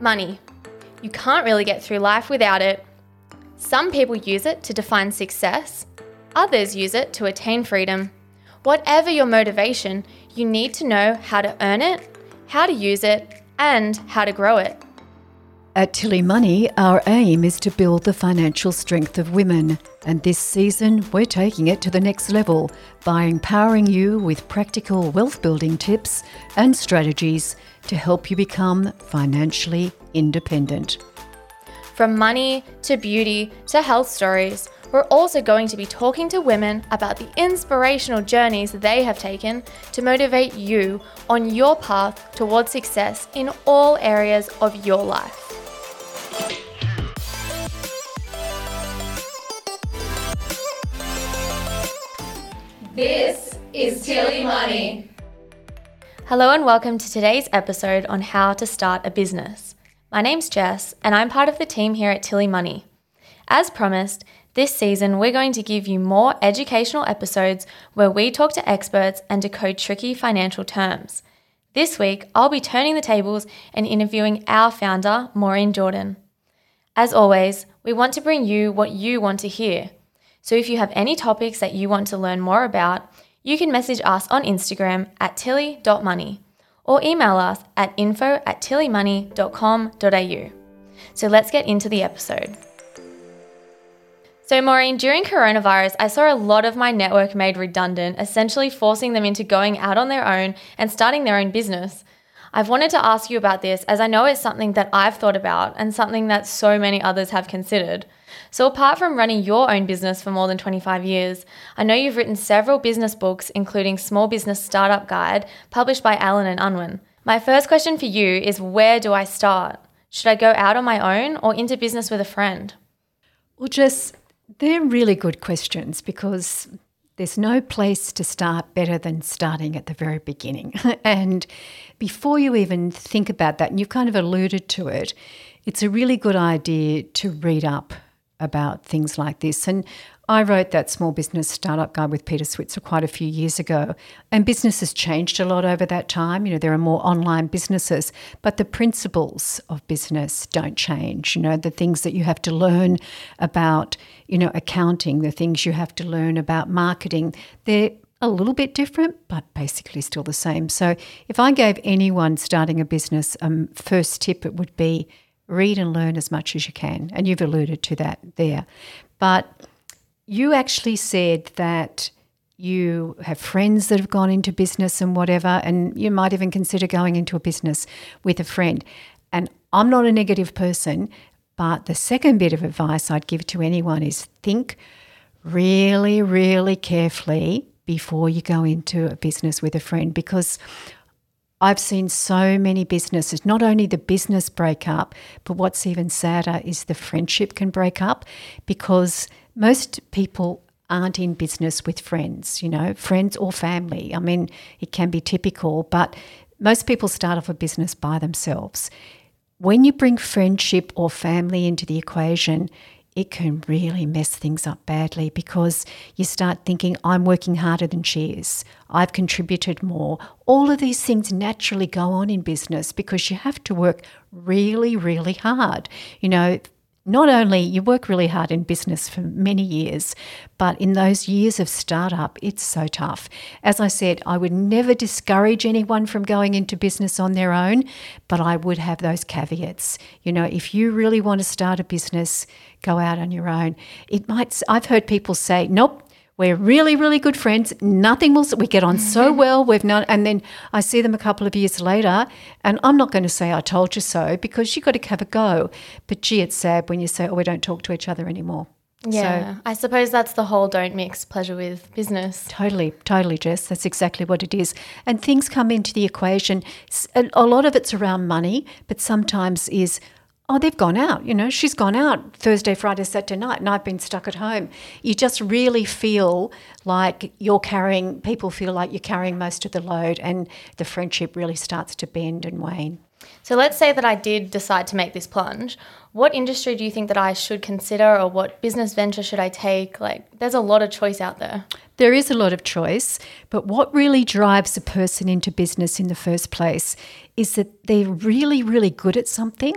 Money. You can't really get through life without it. Some people use it to define success, others use it to attain freedom. Whatever your motivation, you need to know how to earn it, how to use it, and how to grow it. At Tilly Money, our aim is to build the financial strength of women. And this season, we're taking it to the next level by empowering you with practical wealth building tips and strategies to help you become financially independent. From money to beauty to health stories, we're also going to be talking to women about the inspirational journeys they have taken to motivate you on your path towards success in all areas of your life. This is Tilly Money. Hello and welcome to today's episode on how to start a business. My name's Jess and I'm part of the team here at Tilly Money. As promised, this season we're going to give you more educational episodes where we talk to experts and decode tricky financial terms. This week, I'll be turning the tables and interviewing our founder, Maureen Jordan. As always, we want to bring you what you want to hear. So if you have any topics that you want to learn more about, you can message us on Instagram at tilly.money or email us at info at tillymoney.com.au. So let's get into the episode. So, Maureen, during coronavirus, I saw a lot of my network made redundant, essentially forcing them into going out on their own and starting their own business. I've wanted to ask you about this as I know it's something that I've thought about and something that so many others have considered. So, apart from running your own business for more than 25 years, I know you've written several business books, including Small Business Startup Guide, published by Allen and Unwin. My first question for you is where do I start? Should I go out on my own or into business with a friend? Well, Jess, they're really good questions because there's no place to start better than starting at the very beginning. and before you even think about that, and you've kind of alluded to it, it's a really good idea to read up about things like this. And I wrote that small business startup guide with Peter Switzer quite a few years ago. And business has changed a lot over that time. You know, there are more online businesses, but the principles of business don't change. You know, the things that you have to learn about, you know, accounting, the things you have to learn about marketing, they're a little bit different, but basically still the same. So if I gave anyone starting a business a um, first tip, it would be read and learn as much as you can. And you've alluded to that there. But you actually said that you have friends that have gone into business and whatever, and you might even consider going into a business with a friend. And I'm not a negative person, but the second bit of advice I'd give to anyone is think really, really carefully before you go into a business with a friend because I've seen so many businesses, not only the business break up, but what's even sadder is the friendship can break up because most people aren't in business with friends, you know, friends or family. I mean, it can be typical, but most people start off a business by themselves. When you bring friendship or family into the equation, it can really mess things up badly because you start thinking, I'm working harder than she is. I've contributed more. All of these things naturally go on in business because you have to work really, really hard. You know, not only you work really hard in business for many years, but in those years of startup, it's so tough. As I said, I would never discourage anyone from going into business on their own, but I would have those caveats. You know, if you really want to start a business, go out on your own. It might I've heard people say, "Nope, we're really, really good friends. Nothing will. We get on so mm-hmm. well. We've known, and then I see them a couple of years later, and I'm not going to say I told you so because you've got to have a go. But gee, it's sad when you say, "Oh, we don't talk to each other anymore." Yeah, so, I suppose that's the whole don't mix pleasure with business. Totally, totally, Jess. That's exactly what it is. And things come into the equation. A lot of it's around money, but sometimes is oh, they've gone out. You know, she's gone out Thursday, Friday, Saturday night, and I've been stuck at home. You just really feel like you're carrying, people feel like you're carrying most of the load, and the friendship really starts to bend and wane. So let's say that I did decide to make this plunge. What industry do you think that I should consider or what business venture should I take? Like there's a lot of choice out there. There is a lot of choice, but what really drives a person into business in the first place is that they're really really good at something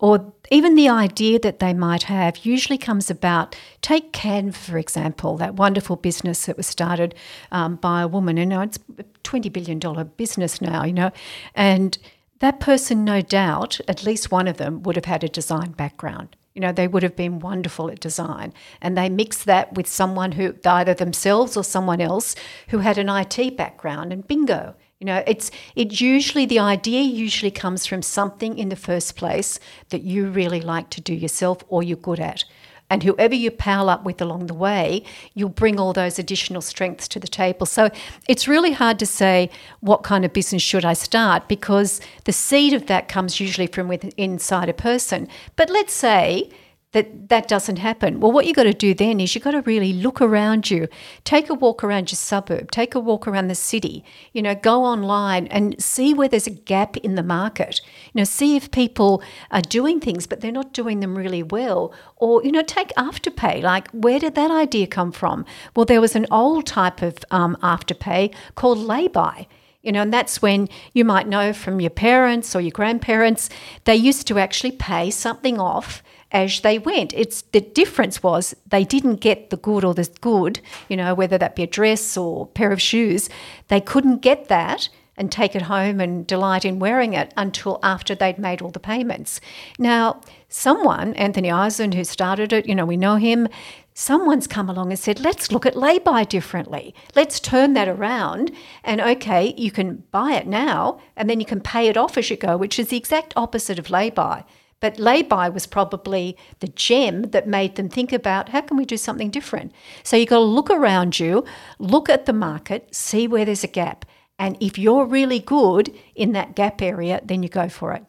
or even the idea that they might have usually comes about. Take Canva, for example, that wonderful business that was started um, by a woman. You know, it's a $20 billion business now, you know, and that person, no doubt, at least one of them would have had a design background. You know, they would have been wonderful at design. And they mix that with someone who, either themselves or someone else, who had an IT background, and bingo. You know, it's it usually the idea usually comes from something in the first place that you really like to do yourself or you're good at. And whoever you pal up with along the way, you'll bring all those additional strengths to the table. So it's really hard to say what kind of business should I start because the seed of that comes usually from within inside a person. But let's say that that doesn't happen. Well, what you've got to do then is you've got to really look around you, take a walk around your suburb, take a walk around the city, you know, go online and see where there's a gap in the market. You know, see if people are doing things, but they're not doing them really well. Or, you know, take Afterpay. Like, where did that idea come from? Well, there was an old type of um, Afterpay called lay-by. You know, and that's when you might know from your parents or your grandparents, they used to actually pay something off as they went. It's the difference was they didn't get the good or the good, you know, whether that be a dress or pair of shoes. They couldn't get that and take it home and delight in wearing it until after they'd made all the payments. Now, someone, Anthony Eisen, who started it, you know, we know him, someone's come along and said, let's look at lay by differently. Let's turn that around. And okay, you can buy it now and then you can pay it off as you go, which is the exact opposite of lay by. But lay-by was probably the gem that made them think about how can we do something different. So you've got to look around you, look at the market, see where there's a gap. And if you're really good in that gap area, then you go for it.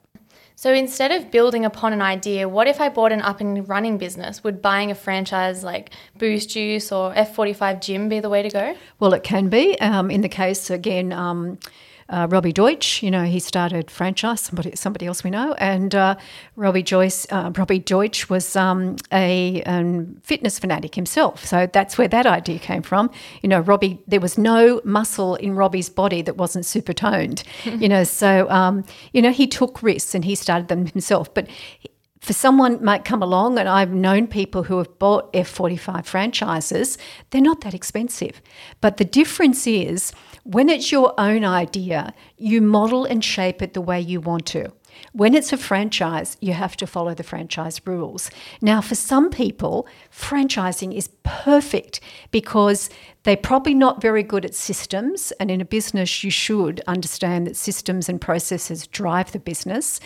So instead of building upon an idea, what if I bought an up and running business? Would buying a franchise like Boost Juice or F45 Gym be the way to go? Well, it can be. Um, in the case, again, um, uh, Robbie Deutsch, you know, he started franchise. Somebody, somebody else we know, and uh, Robbie Joyce, uh, Robbie Deutsch was um, a um, fitness fanatic himself. So that's where that idea came from. You know, Robbie, there was no muscle in Robbie's body that wasn't super toned. you know, so um, you know he took risks and he started them himself, but for someone might come along, and I've known people who have bought F45 franchises, they're not that expensive. But the difference is when it's your own idea, you model and shape it the way you want to. When it's a franchise, you have to follow the franchise rules. Now, for some people, franchising is perfect because they're probably not very good at systems. And in a business, you should understand that systems and processes drive the business.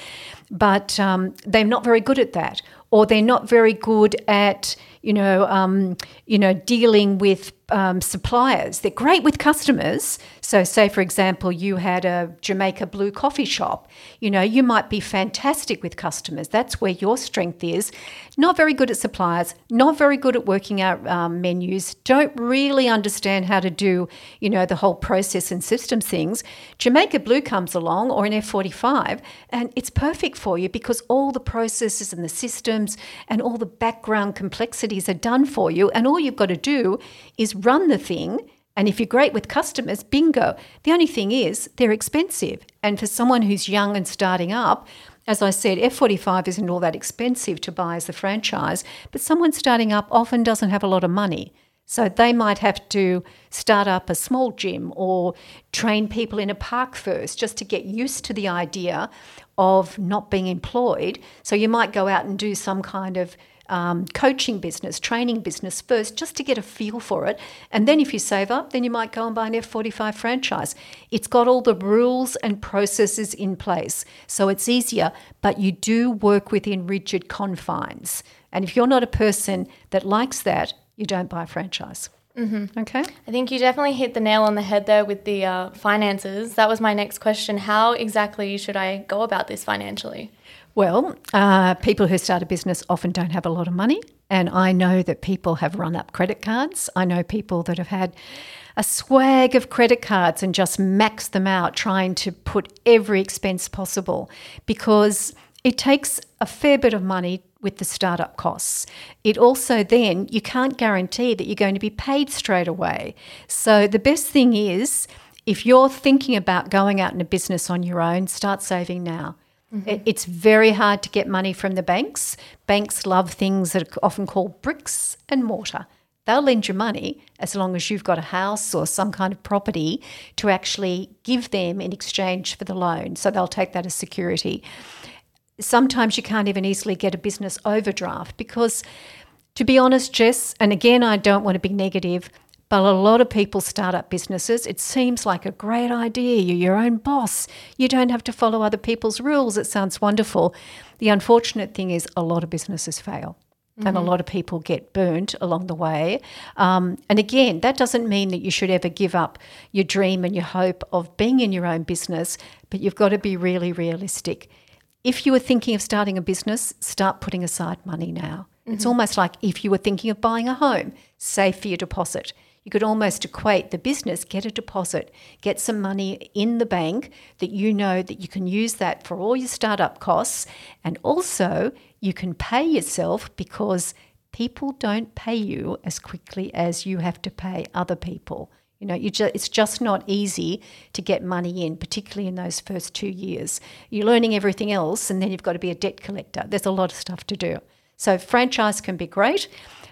But um, they're not very good at that. Or they're not very good at, you know, um, you know, dealing with um, suppliers. They're great with customers. So, say for example, you had a Jamaica Blue coffee shop. You know, you might be fantastic with customers. That's where your strength is. Not very good at suppliers. Not very good at working out um, menus. Don't really understand how to do, you know, the whole process and systems things. Jamaica Blue comes along, or an F45, and it's perfect for you because all the processes and the systems and all the background complexities are done for you, and all you've got to do is run the thing. And if you're great with customers, bingo. The only thing is, they're expensive. And for someone who's young and starting up, as I said, F45 isn't all that expensive to buy as a franchise, but someone starting up often doesn't have a lot of money. So they might have to start up a small gym or train people in a park first just to get used to the idea of not being employed. So you might go out and do some kind of um, coaching business, training business first, just to get a feel for it. And then if you save up, then you might go and buy an F45 franchise. It's got all the rules and processes in place. So it's easier, but you do work within rigid confines. And if you're not a person that likes that, you don't buy a franchise. Mm-hmm. Okay. I think you definitely hit the nail on the head there with the uh, finances. That was my next question. How exactly should I go about this financially? Well, uh, people who start a business often don't have a lot of money. And I know that people have run up credit cards. I know people that have had a swag of credit cards and just maxed them out, trying to put every expense possible because it takes a fair bit of money with the startup costs. It also then, you can't guarantee that you're going to be paid straight away. So the best thing is, if you're thinking about going out in a business on your own, start saving now. Mm-hmm. It, it's very hard to get money from the banks. Banks love things that are often called bricks and mortar. They'll lend you money as long as you've got a house or some kind of property to actually give them in exchange for the loan. So they'll take that as security. Sometimes you can't even easily get a business overdraft because, to be honest, Jess, and again, I don't want to be negative, but a lot of people start up businesses. It seems like a great idea. You're your own boss. You don't have to follow other people's rules. It sounds wonderful. The unfortunate thing is, a lot of businesses fail. Mm-hmm. And a mm-hmm. lot of people get burnt along the way. Um, and again, that doesn't mean that you should ever give up your dream and your hope of being in your own business, but you've got to be really realistic. If you were thinking of starting a business, start putting aside money now. Mm-hmm. It's almost like if you were thinking of buying a home, save for your deposit. You could almost equate the business, get a deposit, get some money in the bank that you know that you can use that for all your startup costs. And also, you can pay yourself because people don't pay you as quickly as you have to pay other people. You know, you it's just not easy to get money in, particularly in those first two years. You're learning everything else, and then you've got to be a debt collector. There's a lot of stuff to do. So, franchise can be great.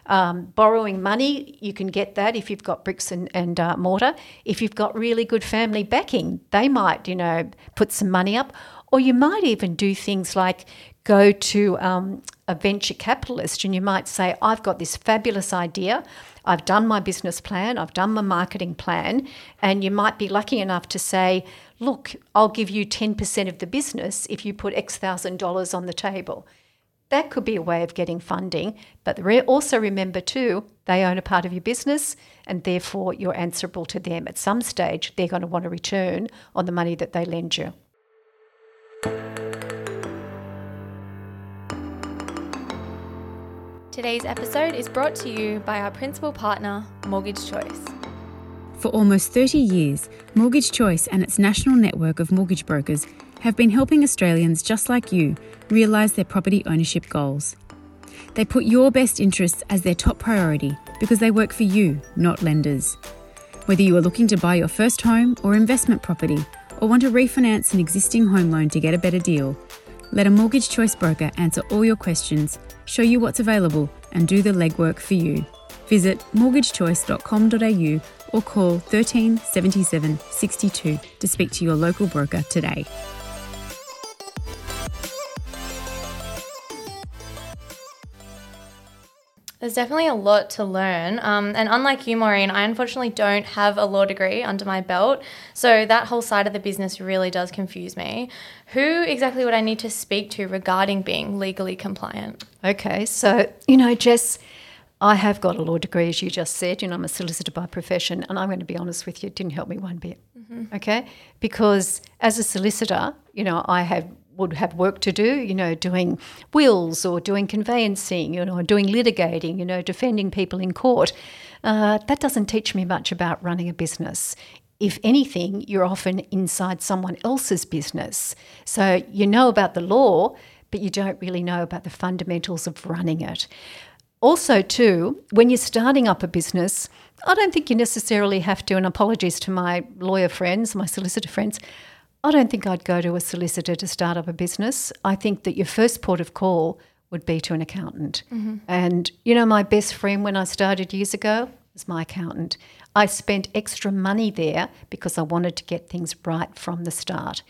Um, borrowing money, you can get that if you've got bricks and, and uh, mortar. If you've got really good family backing, they might, you know, put some money up. Or you might even do things like go to um, a venture capitalist and you might say, I've got this fabulous idea. I've done my business plan, I've done my marketing plan, and you might be lucky enough to say, Look, I'll give you 10% of the business if you put X thousand dollars on the table. That could be a way of getting funding, but also remember too, they own a part of your business and therefore you're answerable to them. At some stage, they're going to want a return on the money that they lend you. Today's episode is brought to you by our principal partner, Mortgage Choice. For almost 30 years, Mortgage Choice and its national network of mortgage brokers have been helping Australians just like you realise their property ownership goals. They put your best interests as their top priority because they work for you, not lenders. Whether you are looking to buy your first home or investment property, or want to refinance an existing home loan to get a better deal, let a mortgage choice broker answer all your questions, show you what's available, and do the legwork for you. Visit mortgagechoice.com.au or call 13 77 62 to speak to your local broker today. There's definitely a lot to learn. Um, and unlike you, Maureen, I unfortunately don't have a law degree under my belt. So that whole side of the business really does confuse me. Who exactly would I need to speak to regarding being legally compliant? Okay, so, you know, Jess, I have got a law degree, as you just said. You know, I'm a solicitor by profession, and I'm going to be honest with you, it didn't help me one bit. Mm-hmm. Okay? Because as a solicitor, you know, I have would have work to do, you know, doing wills or doing conveyancing, you know, doing litigating, you know, defending people in court. Uh, that doesn't teach me much about running a business. If anything, you're often inside someone else's business. So you know about the law, but you don't really know about the fundamentals of running it. Also, too, when you're starting up a business, I don't think you necessarily have to, and apologies to my lawyer friends, my solicitor friends, I don't think I'd go to a solicitor to start up a business. I think that your first port of call would be to an accountant. Mm-hmm. And, you know, my best friend when I started years ago was my accountant. I spent extra money there because I wanted to get things right from the start.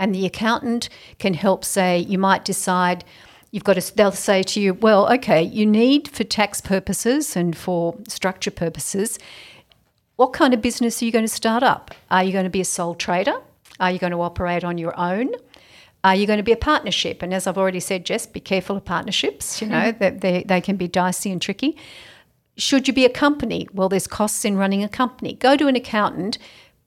And the accountant can help say, you might decide, you've got to, they'll say to you, well, okay, you need for tax purposes and for structure purposes, what kind of business are you going to start up? Are you going to be a sole trader? Are you going to operate on your own? Are you going to be a partnership? And as I've already said, Jess, be careful of partnerships. You know, hmm. that they, they can be dicey and tricky. Should you be a company? Well, there's costs in running a company. Go to an accountant,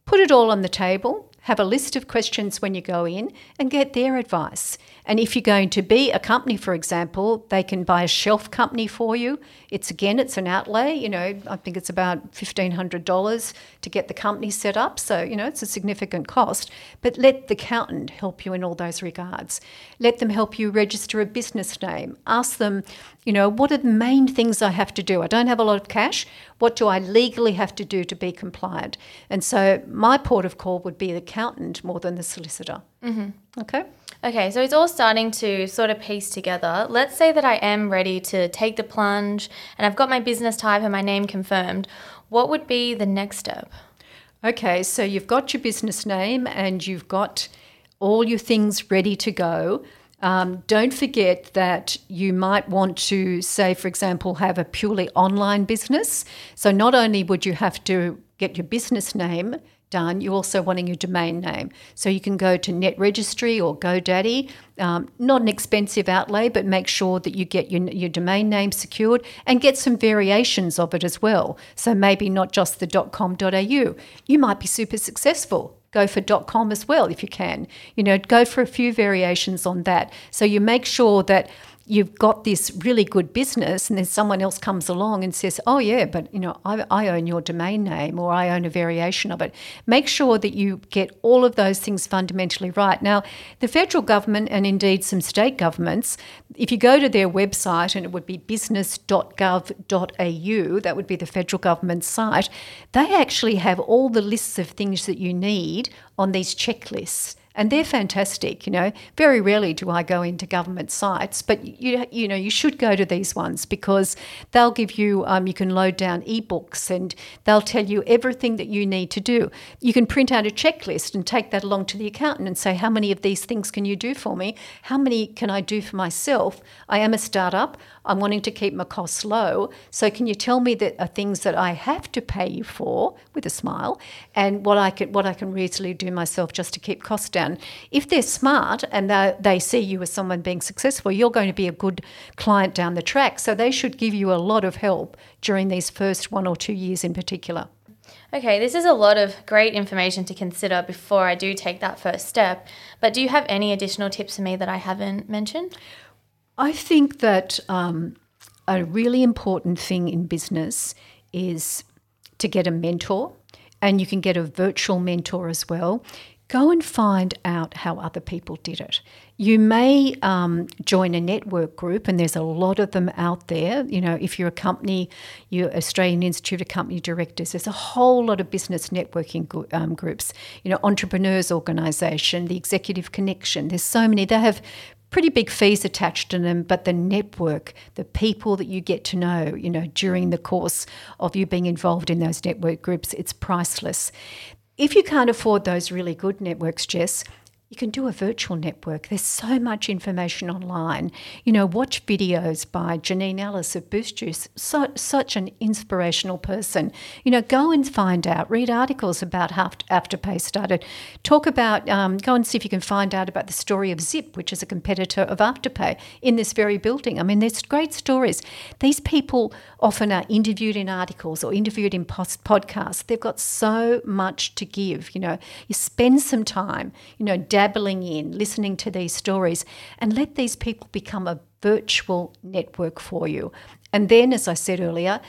put it all on the table, have a list of questions when you go in and get their advice. And if you're going to be a company, for example, they can buy a shelf company for you. It's again, it's an outlay. You know, I think it's about fifteen hundred dollars to get the company set up. So you know, it's a significant cost. But let the accountant help you in all those regards. Let them help you register a business name. Ask them, you know, what are the main things I have to do? I don't have a lot of cash. What do I legally have to do to be compliant? And so my port of call would be the accountant more than the solicitor. Mm-hmm. Okay. Okay, so it's all starting to sort of piece together. Let's say that I am ready to take the plunge and I've got my business type and my name confirmed. What would be the next step? Okay, so you've got your business name and you've got all your things ready to go. Um, don't forget that you might want to, say, for example, have a purely online business. So not only would you have to get your business name done, you're also wanting your domain name. So you can go to Net Registry or GoDaddy. Um, not an expensive outlay, but make sure that you get your, your domain name secured and get some variations of it as well. So maybe not just the .com.au. You might be super successful go for .com as well if you can. You know, go for a few variations on that. So you make sure that you've got this really good business and then someone else comes along and says oh yeah but you know I, I, own your domain name or i own a variation of it. Make sure that you get all of those things fundamentally right. Now the federal government and indeed some state governments if you go to their website and it would be business.gov.au that would be the federal government site they actually have all the lists of things that you need on these checklists and they're fantastic. You know, very rarely do I go into government sites, but you you know you should go to these ones because they'll give you um, you can load down ebooks and they'll tell you everything that you need to do. You can print out a checklist and take that along to the accountant and say how many of these things can you do for me? How many can I do for myself? I am a startup. I'm wanting to keep my costs low. So can you tell me that are things that I have to pay you for with a smile, and what I can what I can reasonably do myself just to keep costs down? If they're smart and they, they see you as someone being successful, you're going to be a good client down the track. So they should give you a lot of help during these first one or two years in particular. Okay, this is a lot of great information to consider before I do take that first step. But do you have any additional tips for me that I haven't mentioned? I think that um, a really important thing in business is to get a mentor, and you can get a virtual mentor as well. Go and find out how other people did it. You may um, join a network group, and there's a lot of them out there. You know, if you're a company, you're Australian Institute of Company Directors, there's a whole lot of business networking um, groups. You know, Entrepreneurs Organisation, the Executive Connection. There's so many. They have pretty big fees attached to them, but the network, the people that you get to know, you know, during the course of you being involved in those network groups, it's priceless. If you can't afford those really good networks, Jess, you can do a virtual network. There's so much information online. You know, watch videos by Janine Allis of Boost Juice, so, such an inspirational person. You know, go and find out, read articles about how Afterpay started. Talk about, um, go and see if you can find out about the story of Zip, which is a competitor of Afterpay in this very building. I mean, there's great stories. These people often are interviewed in articles or interviewed in post- podcasts. They've got so much to give. You know, you spend some time, you know, dabbling in, listening to these stories, and let these people become a virtual network for you. And then, as I said earlier,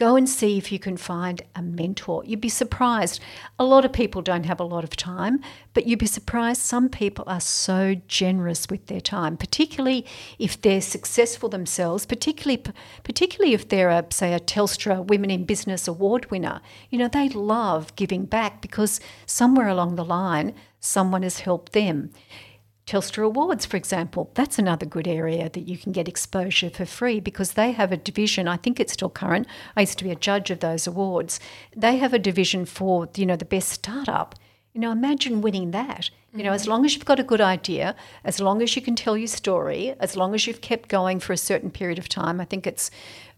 Go and see if you can find a mentor. You'd be surprised. A lot of people don't have a lot of time, but you'd be surprised some people are so generous with their time, particularly if they're successful themselves, particularly particularly if they're a say a Telstra Women in Business award winner. You know, they love giving back because somewhere along the line someone has helped them. Telstra Awards, for example, that's another good area that you can get exposure for free because they have a division. I think it's still current. I used to be a judge of those awards. They have a division for you know the best startup. You know, imagine winning that. You know, as mm-hmm. long as you've got a good idea, as long as you can tell your story, as long as you've kept going for a certain period of time, I think it's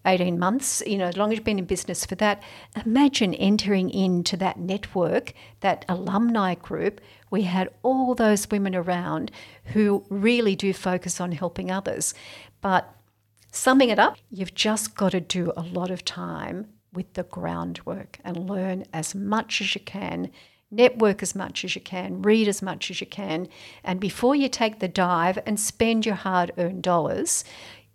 18 months, you know, as long as you've been in business for that, imagine entering into that network, that alumni group. We had all those women around who really do focus on helping others. But summing it up, you've just got to do a lot of time with the groundwork and learn as much as you can network as much as you can, read as much as you can, and before you take the dive and spend your hard earned dollars,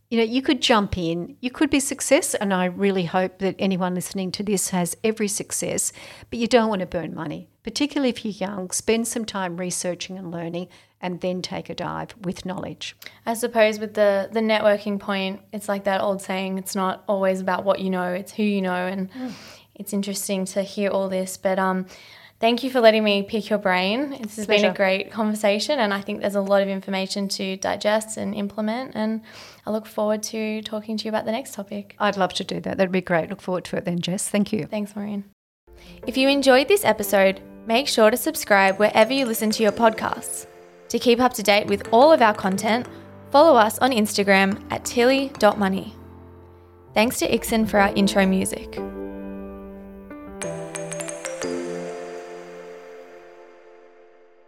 you know, you could jump in, you could be success, and I really hope that anyone listening to this has every success, but you don't want to burn money, particularly if you're young. Spend some time researching and learning, and then take a dive with knowledge. I suppose with the the networking point, it's like that old saying, it's not always about what you know, it's who you know, and mm. it's interesting to hear all this, but um Thank you for letting me pick your brain. This has Pleasure. been a great conversation, and I think there's a lot of information to digest and implement. And I look forward to talking to you about the next topic. I'd love to do that. That'd be great. Look forward to it then, Jess. Thank you. Thanks, Maureen. If you enjoyed this episode, make sure to subscribe wherever you listen to your podcasts. To keep up to date with all of our content, follow us on Instagram at tilly.money. Thanks to Ixon for our intro music.